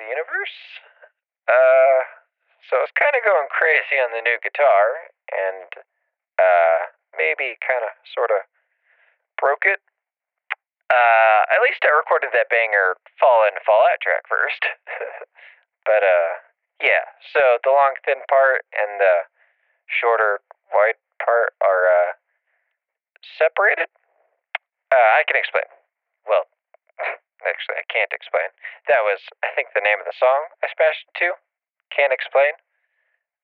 the universe. Uh, so I was kind of going crazy on the new guitar, and uh, maybe kind of sort of broke it. Uh, at least I recorded that banger Fall In Fall Out track first. but uh, yeah. So the long thin part and the shorter wide part are uh, separated. Uh, I can explain. Actually, I can't explain. That was, I think, the name of the song I smashed to. Can't explain.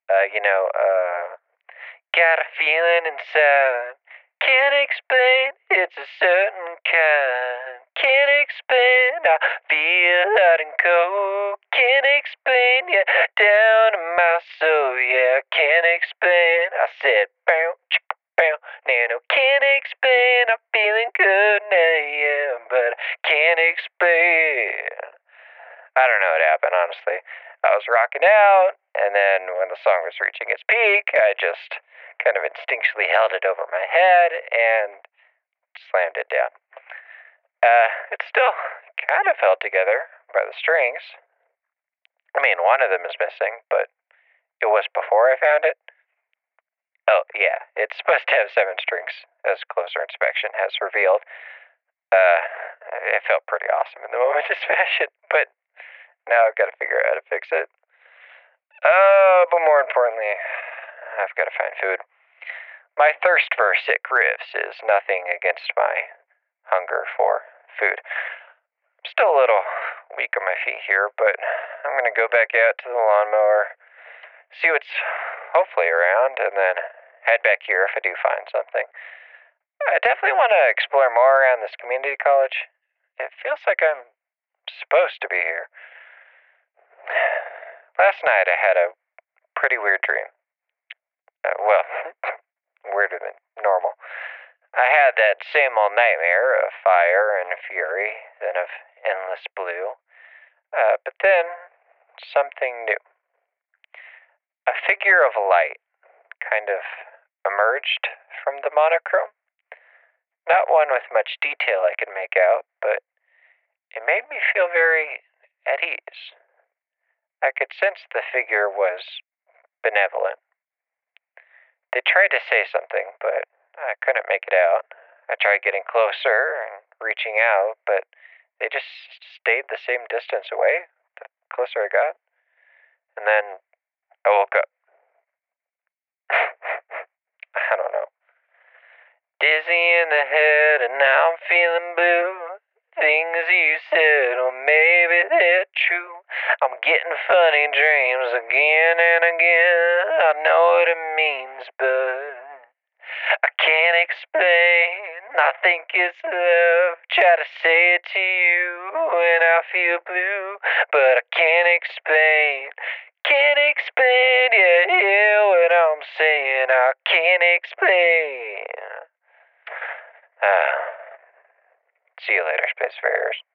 Uh, you know, uh, got a feeling inside. Can't explain. It's a certain kind. Can't explain. I feel hot and cold. Can't explain. Yeah, down in my soul. Yeah, can't explain. I said, bow, chicka, bow. Can't explain. I'm feeling good now, yeah, but I can't explain. I don't know what happened, honestly. I was rocking out, and then when the song was reaching its peak, I just kind of instinctually held it over my head and slammed it down. Uh, it still kind of held together by the strings. I mean, one of them is missing, but it was before I found it. Oh, yeah, it's supposed to have seven strings, as closer inspection has revealed. Uh, it felt pretty awesome in the moment to smash it, but now I've got to figure out how to fix it. Oh, but more importantly, I've got to find food. My thirst for sick riffs is nothing against my hunger for food. I'm still a little weak on my feet here, but I'm going to go back out to the lawnmower, see what's hopefully around, and then head back here if I do find something. I definitely want to explore more around this community college. It feels like I'm supposed to be here. Last night I had a pretty weird dream. Uh, well, weirder than normal. I had that same old nightmare of fire and fury, then of endless blue. Uh, but then, something new. A figure of light kind of emerged from the monochrome. Not one with much detail I could make out, but it made me feel very at ease. I could sense the figure was benevolent. They tried to say something, but I couldn't make it out. I tried getting closer and reaching out, but they just stayed the same distance away the closer I got. And then I woke up. I don't know. In the head, and now I'm feeling blue. Things you said, or maybe they're true. I'm getting funny dreams again and again. I know what it means, but I can't explain. I think it's love. Try to say it to you when I feel blue, but I can't explain. Can't explain, yeah, hear what I'm saying. I can't explain. Uh, see you later, Space Farriers.